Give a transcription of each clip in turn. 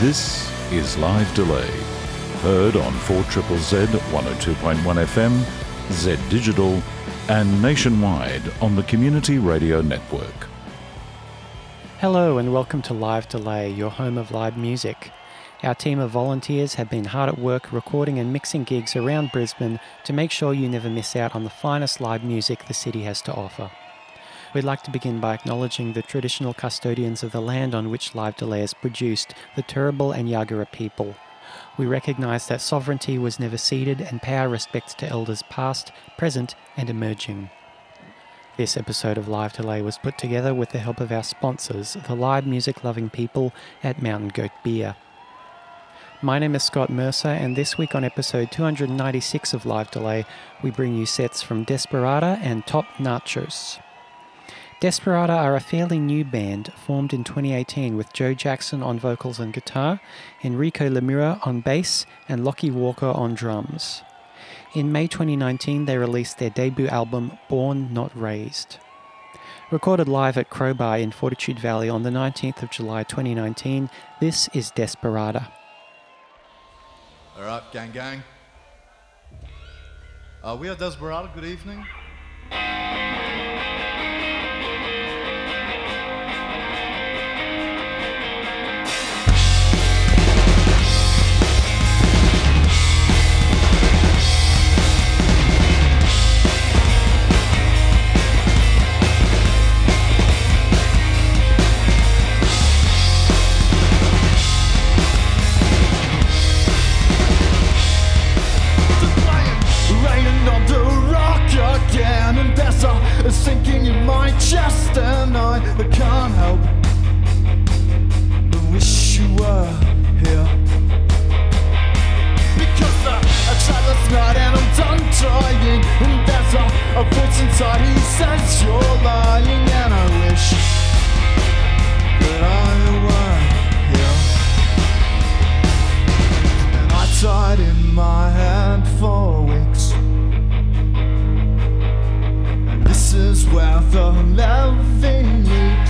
This is Live Delay. Heard on 4 Triple Z 102.1 FM, Z Digital, and nationwide on the Community Radio Network. Hello and welcome to Live Delay, your home of live music. Our team of volunteers have been hard at work recording and mixing gigs around Brisbane to make sure you never miss out on the finest live music the city has to offer. We'd like to begin by acknowledging the traditional custodians of the land on which Live Delay is produced, the Turrbal and Yagara people. We recognise that sovereignty was never ceded and pay our respects to elders past, present, and emerging. This episode of Live Delay was put together with the help of our sponsors, the live music loving people at Mountain Goat Beer. My name is Scott Mercer, and this week on episode 296 of Live Delay, we bring you sets from Desperada and Top Nachos. Desperada are a fairly new band formed in 2018 with Joe Jackson on vocals and guitar, Enrico Lemira on bass, and Lockie Walker on drums. In May 2019, they released their debut album, Born Not Raised. Recorded live at Crowbar in Fortitude Valley on the 19th of July 2019, this is Desperada. All right, gang, gang. Uh, we are Desperada. Good evening. Chest, and I can't help but wish you were here. Because I, I tried last night and I'm done trying, and there's a, a voice inside who says you're lying, and I wish that I were here. And I tied in my hand for weeks. Is worth leaks. You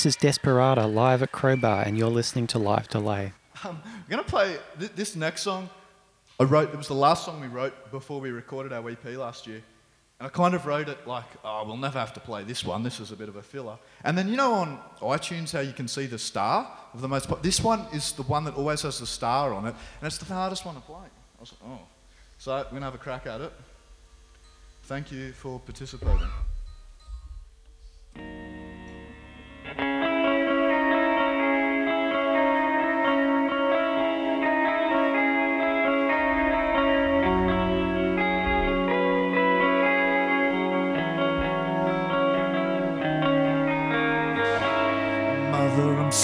This is Desperada live at Crowbar, and you're listening to Live Delay. Um, I'm gonna play th- this next song. I wrote. It was the last song we wrote before we recorded our EP last year, and I kind of wrote it like, "Oh, we'll never have to play this one. This is a bit of a filler." And then you know on iTunes how you can see the star of the most. Po- this one is the one that always has the star on it, and it's the hardest one to play. I was like, "Oh," so we're gonna have a crack at it. Thank you for participating.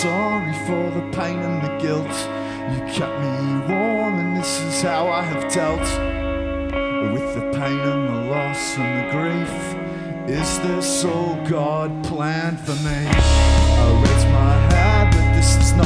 Sorry for the pain and the guilt. You kept me warm, and this is how I have dealt with the pain and the loss and the grief. Is this all God planned for me? I raise my head, but this is not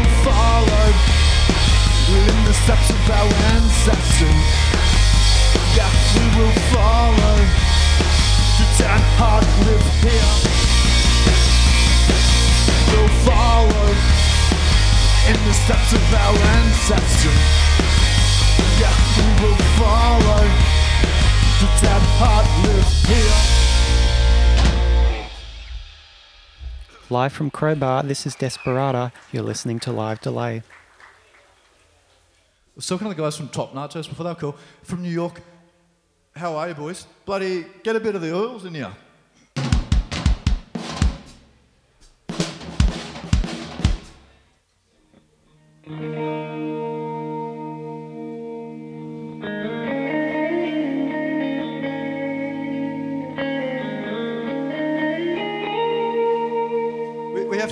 will follow in the steps of our ancestors. Yeah, we will follow the dead heart live here. We'll follow in the steps of our ancestors. Yeah, we will follow live here. Live from Crowbar, this is Desperada. You're listening to Live Delay. Was talking to the guys from Top Nachos before were cool. From New York. How are you, boys? Bloody, get a bit of the oils in you.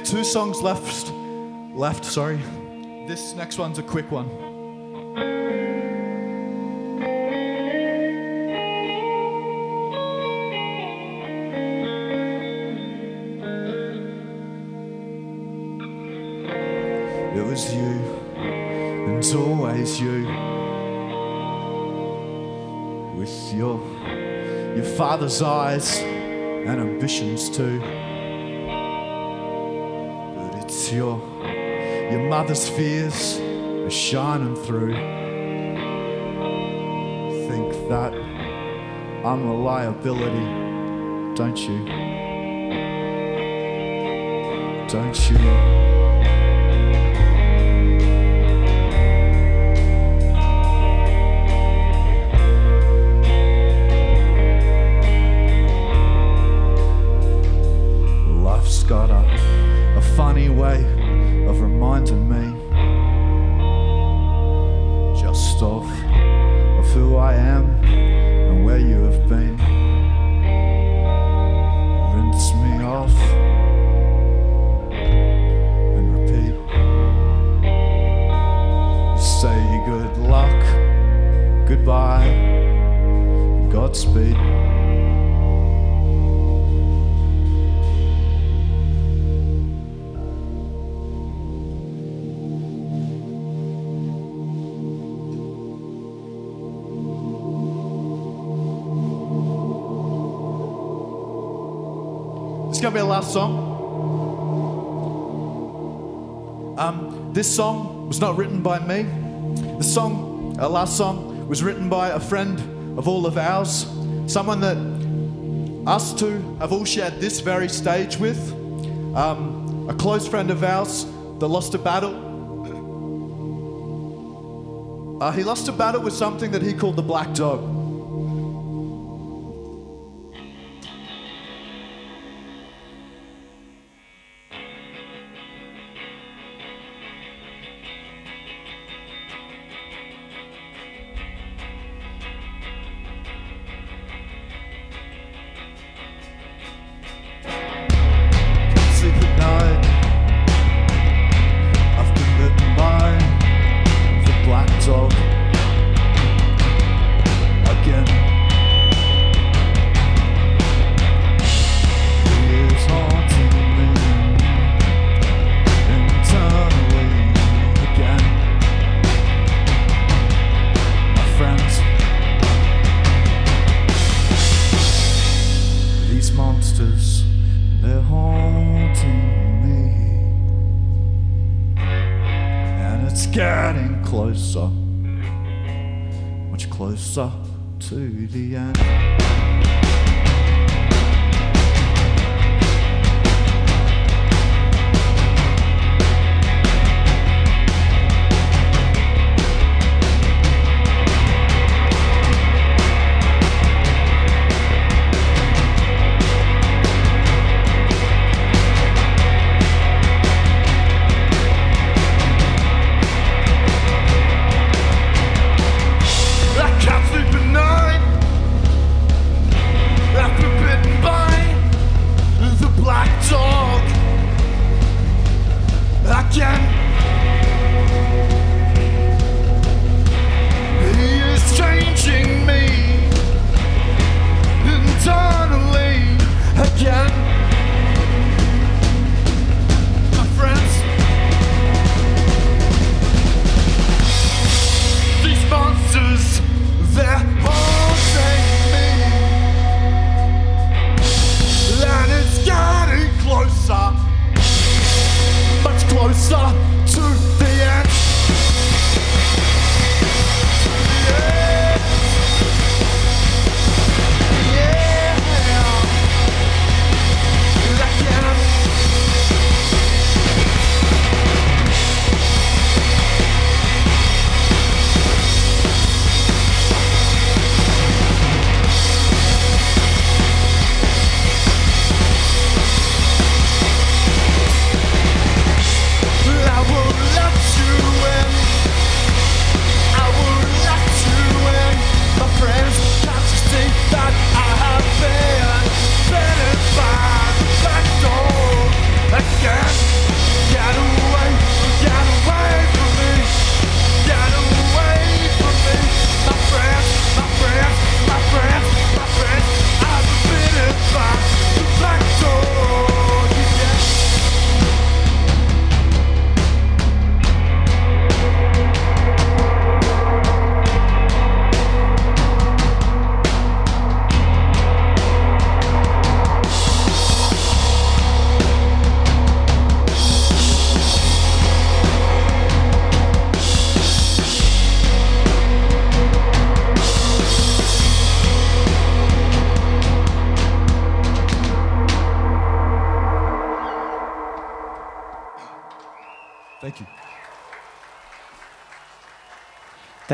Two songs left. Left, sorry. This next one's a quick one. It was you, and it's always you. With your your father's eyes and ambitions too. Your your mother's fears are shining through. Think that I'm a liability, don't you? Don't you? way of reminding me just of, of who I am. last song. Um, this song was not written by me. The song, our last song, was written by a friend of all of ours, someone that us two have all shared this very stage with, um, a close friend of ours that lost a battle. Uh, he lost a battle with something that he called the black dog.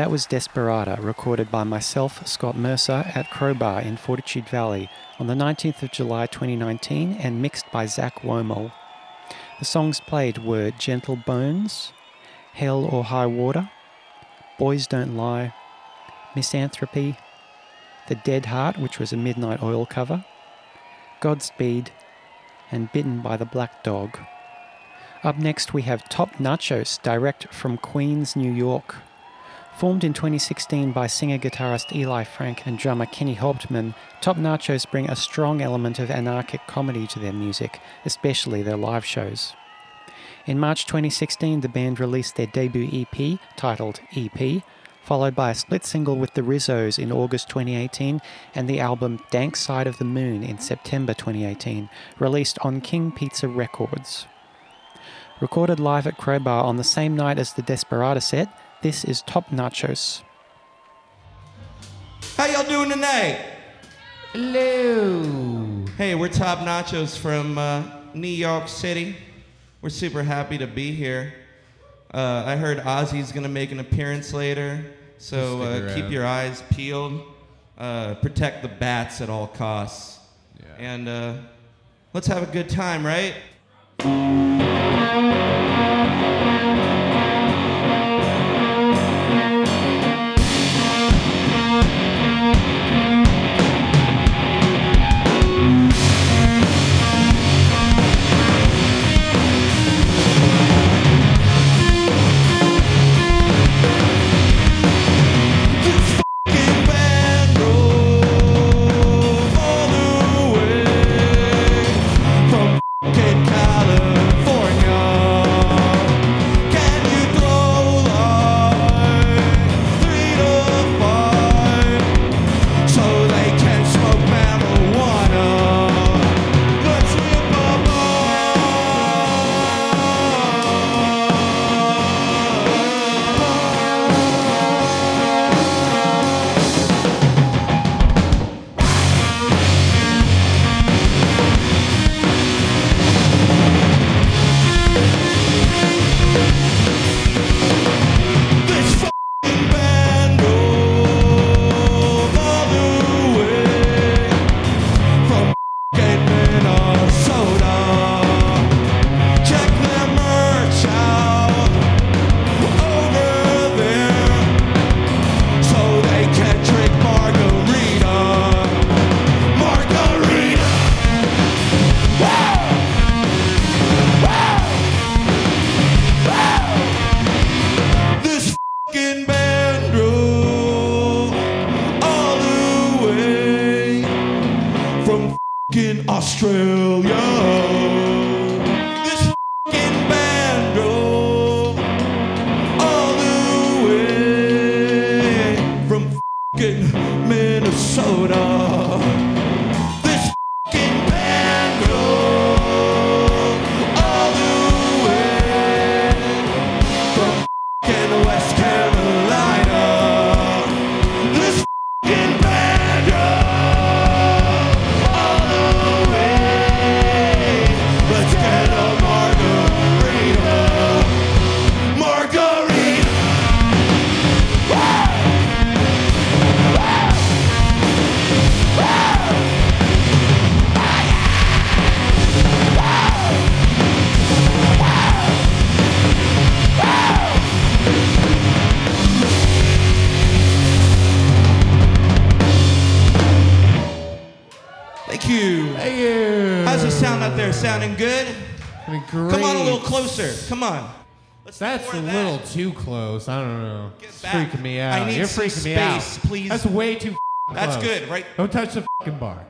That was Desperada, recorded by myself, Scott Mercer, at Crowbar in Fortitude Valley on the 19th of July 2019 and mixed by Zach Womel. The songs played were Gentle Bones, Hell or High Water, Boys Don't Lie, Misanthropy, The Dead Heart, which was a Midnight Oil cover, Godspeed, and Bitten by the Black Dog. Up next, we have Top Nachos, direct from Queens, New York. Formed in 2016 by singer guitarist Eli Frank and drummer Kenny Hauptmann, Top Nachos bring a strong element of anarchic comedy to their music, especially their live shows. In March 2016, the band released their debut EP titled EP, followed by a split single with the Rizzos in August 2018 and the album Dank Side of the Moon in September 2018, released on King Pizza Records. Recorded live at Crowbar on the same night as the Desperada set, this is Top Nachos. How y'all doing tonight? Hello. Hey, we're Top Nachos from uh, New York City. We're super happy to be here. Uh, I heard Ozzy's gonna make an appearance later, so uh, keep your eyes peeled. Uh, protect the bats at all costs. Yeah. And uh, let's have a good time, right? Fucking Australia. That's a little that. too close. I don't know. It's back. freaking me out. I need You're some freaking me out. please. That's way too. That's close. good, right? Don't touch the fucking bar.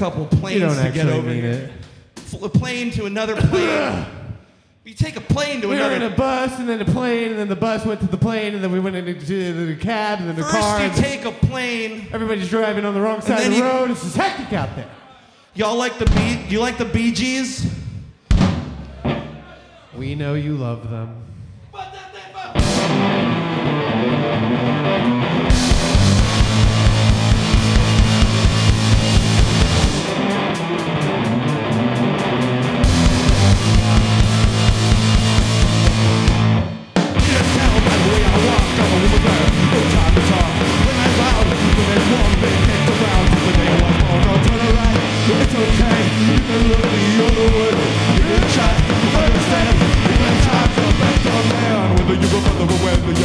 couple planes You don't to get over mean here. it. A plane to another plane. you take a plane to We were in a bus, and then a plane, and then the bus went to the plane, and then we went into the, cab, and then the First car. you and take a plane. everybody's driving on the wrong side of the you- road. It's just hectic out there. Y'all like the Bee? You like the Bee Gees? We know you love them.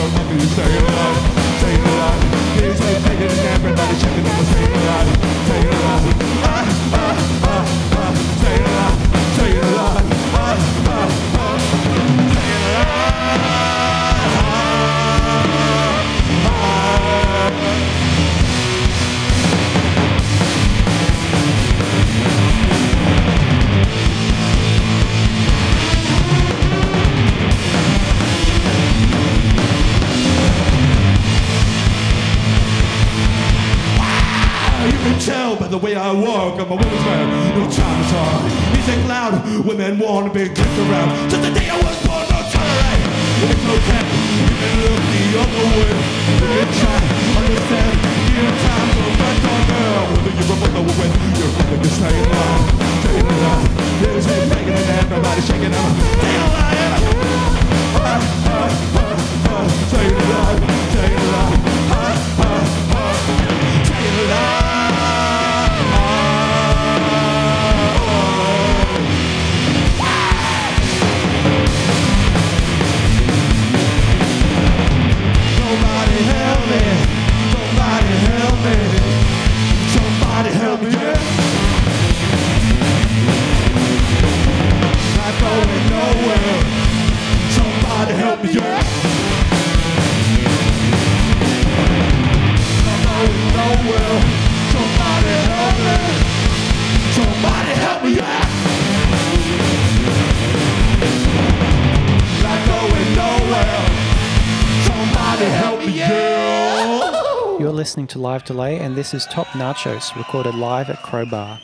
motherfucking say. listening to Live Delay, and this is Top Nachos, recorded live at Crowbar.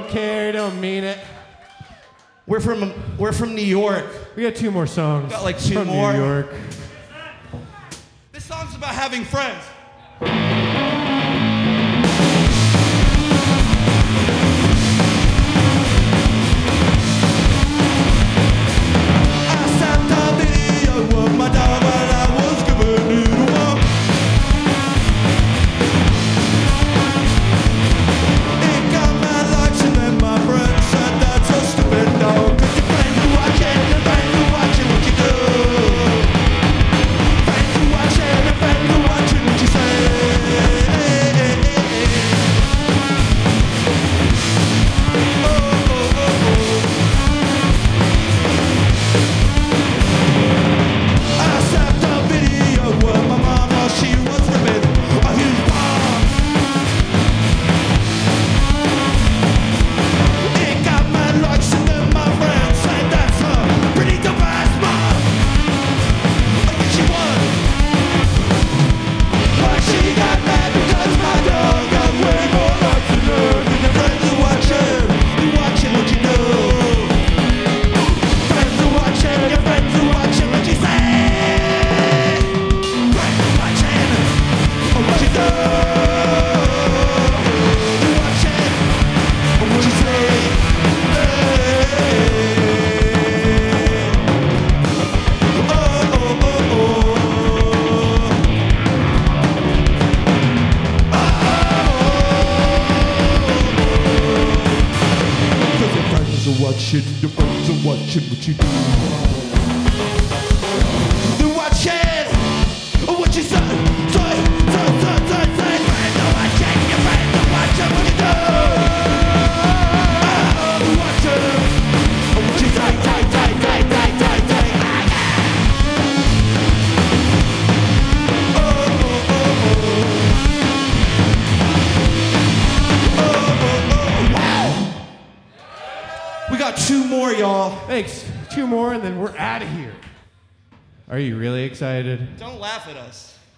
don't care. Don't mean it. We're from we're from New York. We got two more songs. We got like two from more. New York. This song's about having friends. I sent a video of my dog.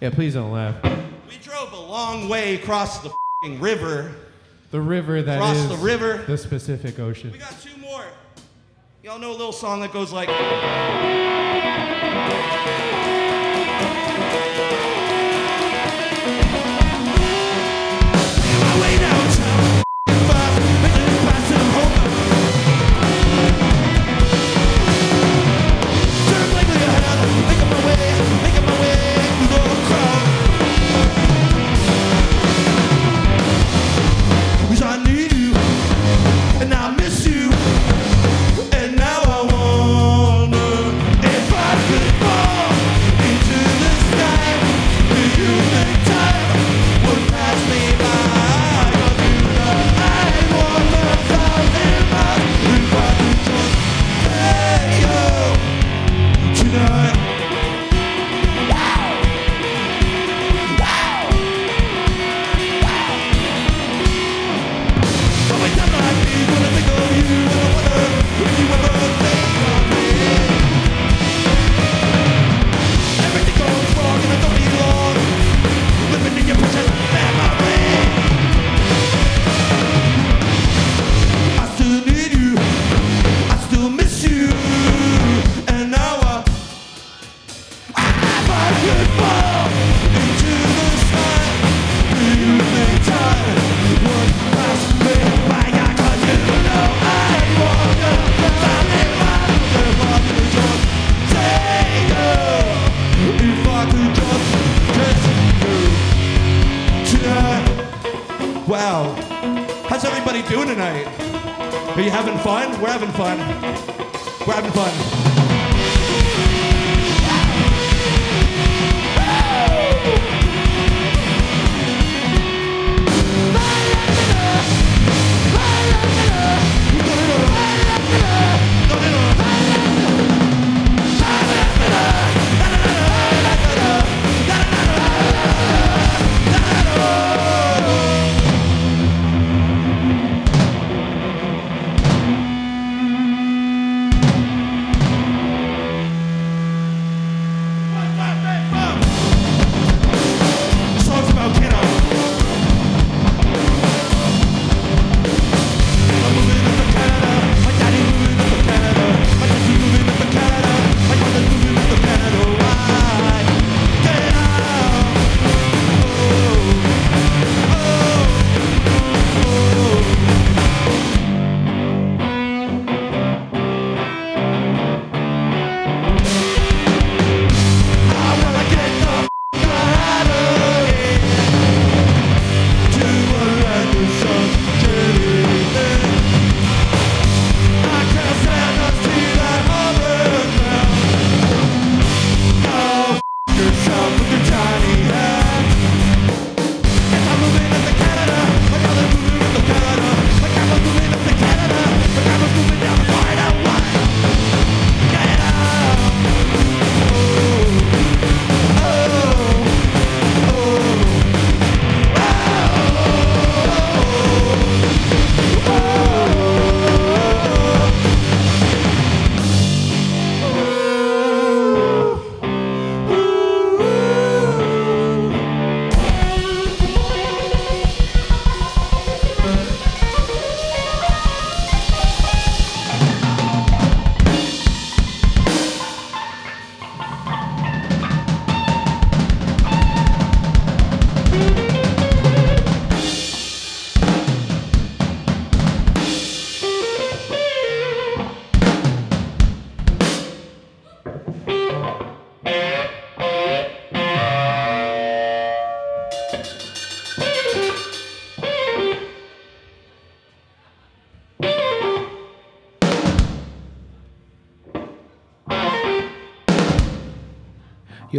Yeah, please don't laugh. We drove a long way across the river. The river that across is the river. The specific ocean. We got two more. Y'all know a little song that goes like.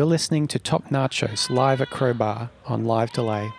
You're listening to Top Nachos live at Crowbar on live delay.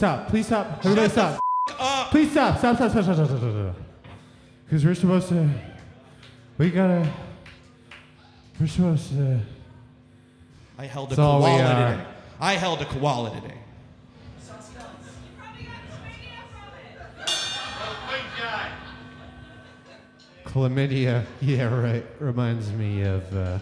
Stop. Please stop. Everybody stop. Please stop. Stop, stop, stop, stop, stop, stop, stop. Because we're supposed to. We gotta. We're supposed to. I held a That's all we koala are. today. I held a koala today. Chlamydia. Yeah, right. Reminds me of. Uh,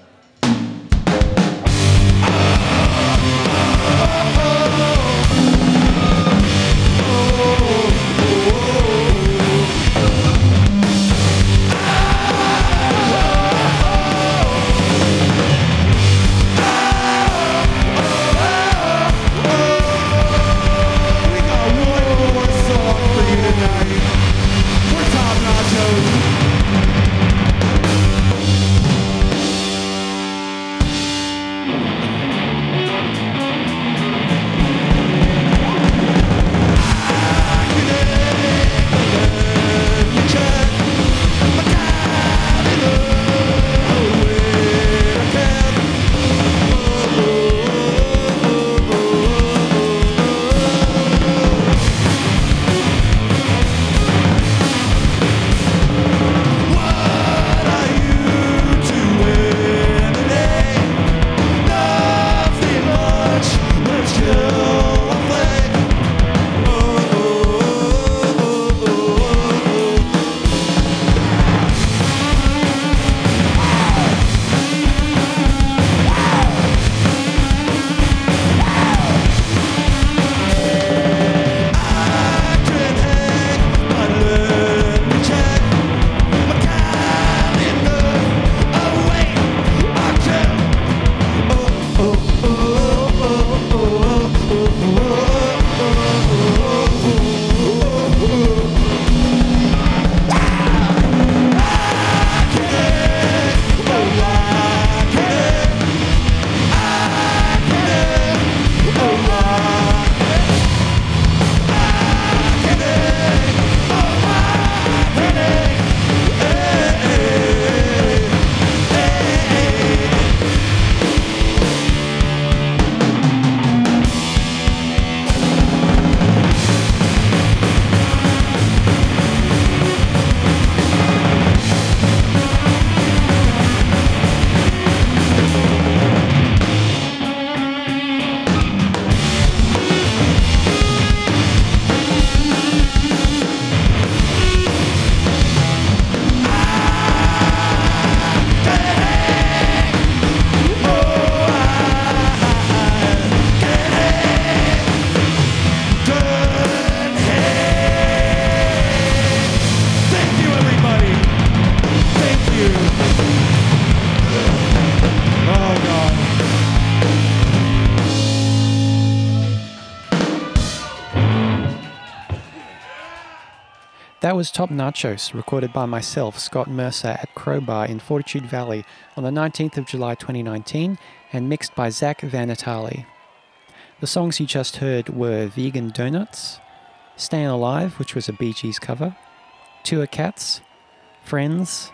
was Top Nachos, recorded by myself, Scott Mercer, at Crowbar in Fortitude Valley on the 19th of July 2019 and mixed by Zach Vanatali. The songs you just heard were Vegan Donuts, Staying Alive, which was a Bee Gees cover, Tour Cats, Friends,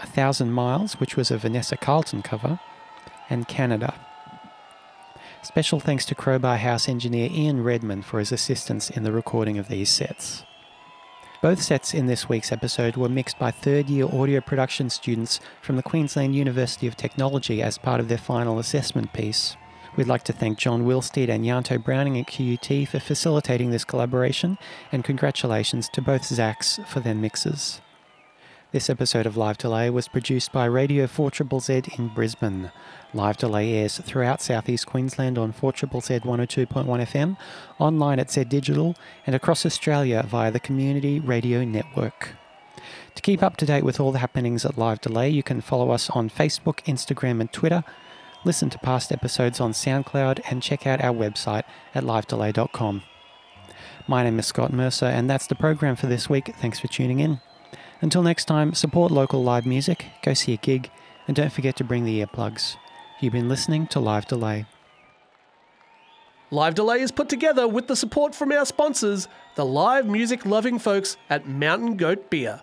A Thousand Miles, which was a Vanessa Carlton cover, and Canada. Special thanks to Crowbar House engineer Ian Redman for his assistance in the recording of these sets. Both sets in this week's episode were mixed by third year audio production students from the Queensland University of Technology as part of their final assessment piece. We'd like to thank John Willsteed and Yanto Browning at QUT for facilitating this collaboration, and congratulations to both Zachs for their mixes. This episode of Live Delay was produced by Radio 4ZZZ in Brisbane. Live Delay airs throughout southeast Queensland on 4ZZZ 102.1 FM, online at Z Digital, and across Australia via the Community Radio Network. To keep up to date with all the happenings at Live Delay, you can follow us on Facebook, Instagram, and Twitter, listen to past episodes on SoundCloud, and check out our website at livedelay.com. My name is Scott Mercer, and that's the program for this week. Thanks for tuning in. Until next time, support local live music, go see a gig, and don't forget to bring the earplugs. You've been listening to Live Delay. Live Delay is put together with the support from our sponsors, the live music loving folks at Mountain Goat Beer.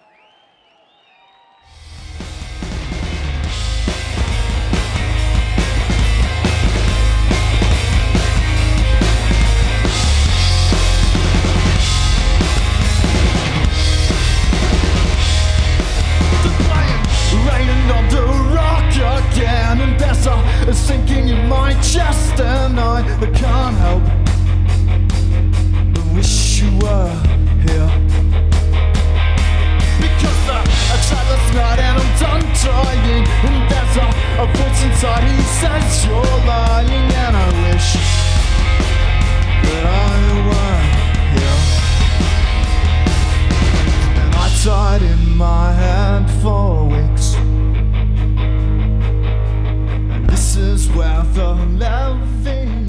is sinking in my chest, and I I can't help but wish you were here. Because I I tried last night, and I'm done trying, and there's a, a voice inside who says you're lying, and I wish that I were here. And I died in my hand for weeks? It's worth a loving.